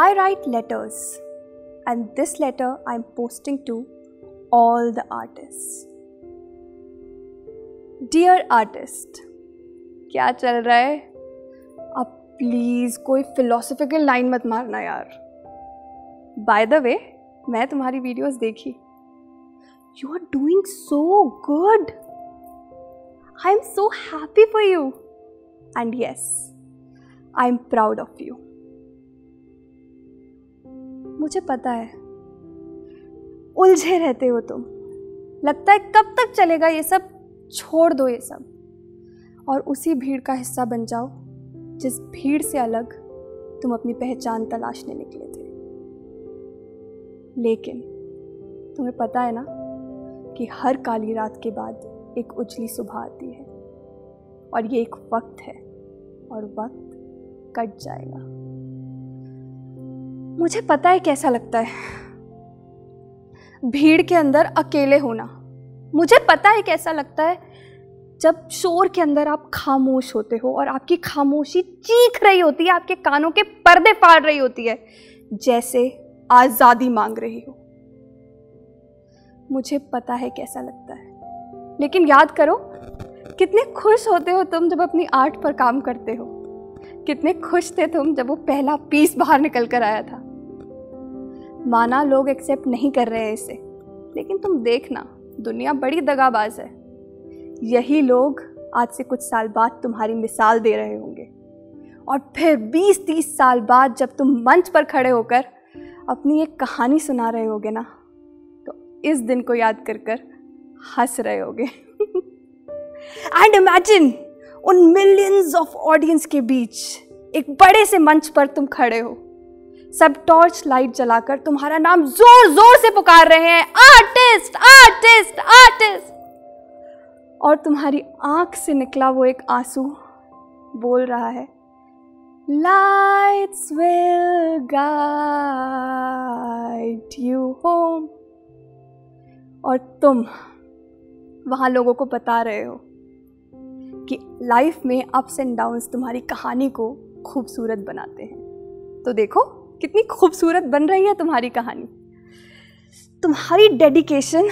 I write letters, and this letter I'm posting to all the artists. Dear artist, क्या चल रहा है अब प्लीज़ कोई फिलोसफिकल लाइन मत मारना यार बाय द वे मैं तुम्हारी वीडियोस देखी you are doing so good I am so happy for you and yes I am proud of you मुझे पता है। उलझे रहते हो तुम। लगता है कब तक चलेगा ये सब? छोड़ दो ये सब। और उसी भीड़ का हिस्सा बन जाओ, जिस भीड़ से अलग तुम अपनी पहचान तलाशने निकले थे। लेकिन तुम्हें पता है ना कि हर काली रात के बाद एक उजली सुबह आती है। और ये एक वक्त है, और वक्त कट जाएगा। मुझे पता है कैसा लगता है। भीड़ के अंदर अकेले होना। मुझे पता है कैसा लगता है जब शोर के अंदर आप खामोश होते हो और आपकी खामोशी चीख रही होती है, आपके कानों के पर्दे फाड़ रही होती है, जैसे आज़ादी मांग रही हो। मुझे पता है कैसा लगता है। लेकिन याद करो, कितने खुश होते हो तुम जब अपनी आर्ट पर काम करते हो। कितने खुश थे तुम जब वो पहला पीस बाहर निकल कर आया था। माना लोग एक्सेप्ट नहीं कर रहे हैं इसे। लेकिन तुम देखना, दुनिया बड़ी दगाबाज है। यही लोग आज से कुछ साल बाद तुम्हारी मिसाल दे रहे होंगे। और फिर 20-30 साल बाद जब तुम मंच पर खड़े होकर अपनी एक कहानी सुना रहे होगे ना तो इस दिन को याद कर कर हंस रहे होगे। एंड इमेजिन उन मिलियंस ऑफ़ ऑडियंस के बीच एक बड़े से मंच पर तुम खड़े हो। सब टॉर्च लाइट जलाकर तुम्हारा नाम ज़ोर ज़ोर से पुकार रहे हैं। आर्टिस्ट आर्टिस्ट आर्टिस्ट और तुम्हारी आँख से निकला वो एक आँसू। बोल रहा है lights will guide you home और तुम वहाँ लोगों को बता रहे हो कि लाइफ में अप्स एंड डाउन्स तुम्हारी कहानी को खूबसूरत बनाते हैं। तो देखो कितनी खूबसूरत बन रही है तुम्हारी कहानी। तुम्हारी डेडिकेशन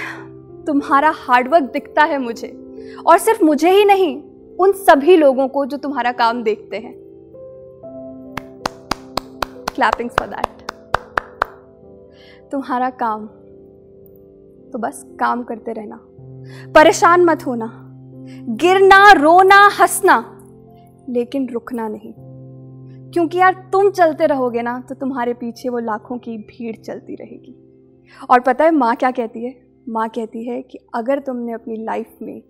तुम्हारा हार्डवर्क दिखता है मुझे। और सिर्फ़ मुझे ही नहीं, उन सभी लोगों को जो तुम्हारा काम देखते हैं। क्लैपिंग फॉर दैट तुम्हारा काम तो बस काम करते रहना। परेशान मत होना। गिरना, रोना, हंसना, लेकिन रुकना नहीं। क्योंकि यार तुम चलते रहोगे ना तो तुम्हारे पीछे वो लाखों की भीड़ चलती रहेगी। और पता है माँ क्या कहती है? माँ कहती है कि अगर तुमने अपनी लाइफ में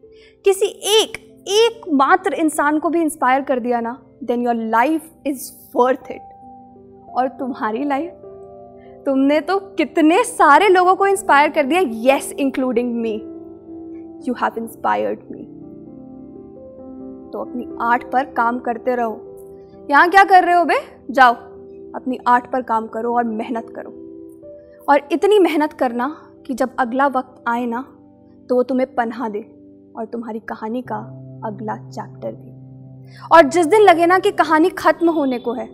किसी एक एक मात्र इंसान को भी इंस्पायर कर दिया ना then your life is worth it और तुम्हारी लाइफ तुमने तो कितने सारे लोगों को इंस्पायर कर दिया yes including me you have inspired me तो अपनी आर्ट पर काम करते रहो। यहाँ क्या कर रहे हो बे? जाओ, अपनी आर्ट पर काम करो और मेहनत करो। और इतनी मेहनत करना कि जब अगला वक्त आए ना तो वो तुम्हें पन्हा दे और तुम्हारी कहानी का अगला चैप्टर भी और जिस दिन लगे ना कि कहानी खत्म होने को है,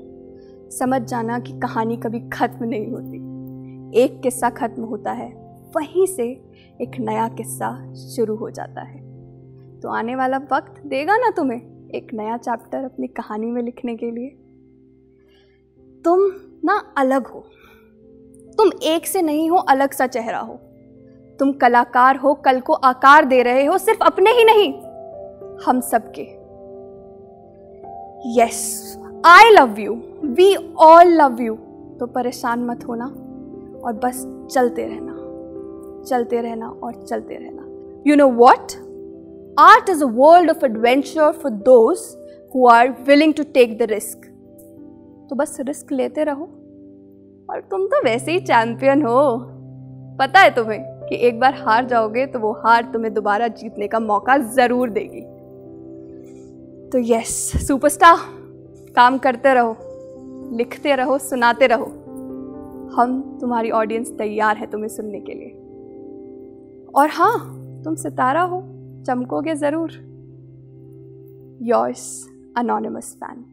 समझ जाना कि कहानी कभी खत्म नहीं होती। एक किस्सा खत्म होता है, वहीं से एक नया किस्सा शुरू हो जाता है। तो आने वाला वक्त देगा ना तुम्हें? एक नया चैप्टर अपनी कहानी में लिखने के लिए। तुम ना अलग हो। तुम एक से नहीं हो, अलग सा चेहरा हो। तुम कलाकार हो, कल को आकार दे रहे हो, सिर्फ़ अपने ही नहीं, हम सबके। Yes I love you we all love you तो परेशान मत होना और बस चलते रहना चलते रहना और चलते रहना। You know what Art is a world of adventure for those who are willing to take the risk. तो बस रिस्क लेते रहो। और तुम तो वैसे ही चैंपियन हो। पता है तुम्हें कि एक बार हार जाओगे तो वो हार तुम्हें दोबारा जीतने का मौका ज़रूर देगी। तो यस सुपरस्टार काम करते रहो, लिखते रहो, सुनाते रहो। हम तुम्हारी ऑडियंस तैयार है तुम्हें सुनने के लिए। और हाँ तुम सितारा हो। चमकोगे ज़रूर? Yours anonymous fan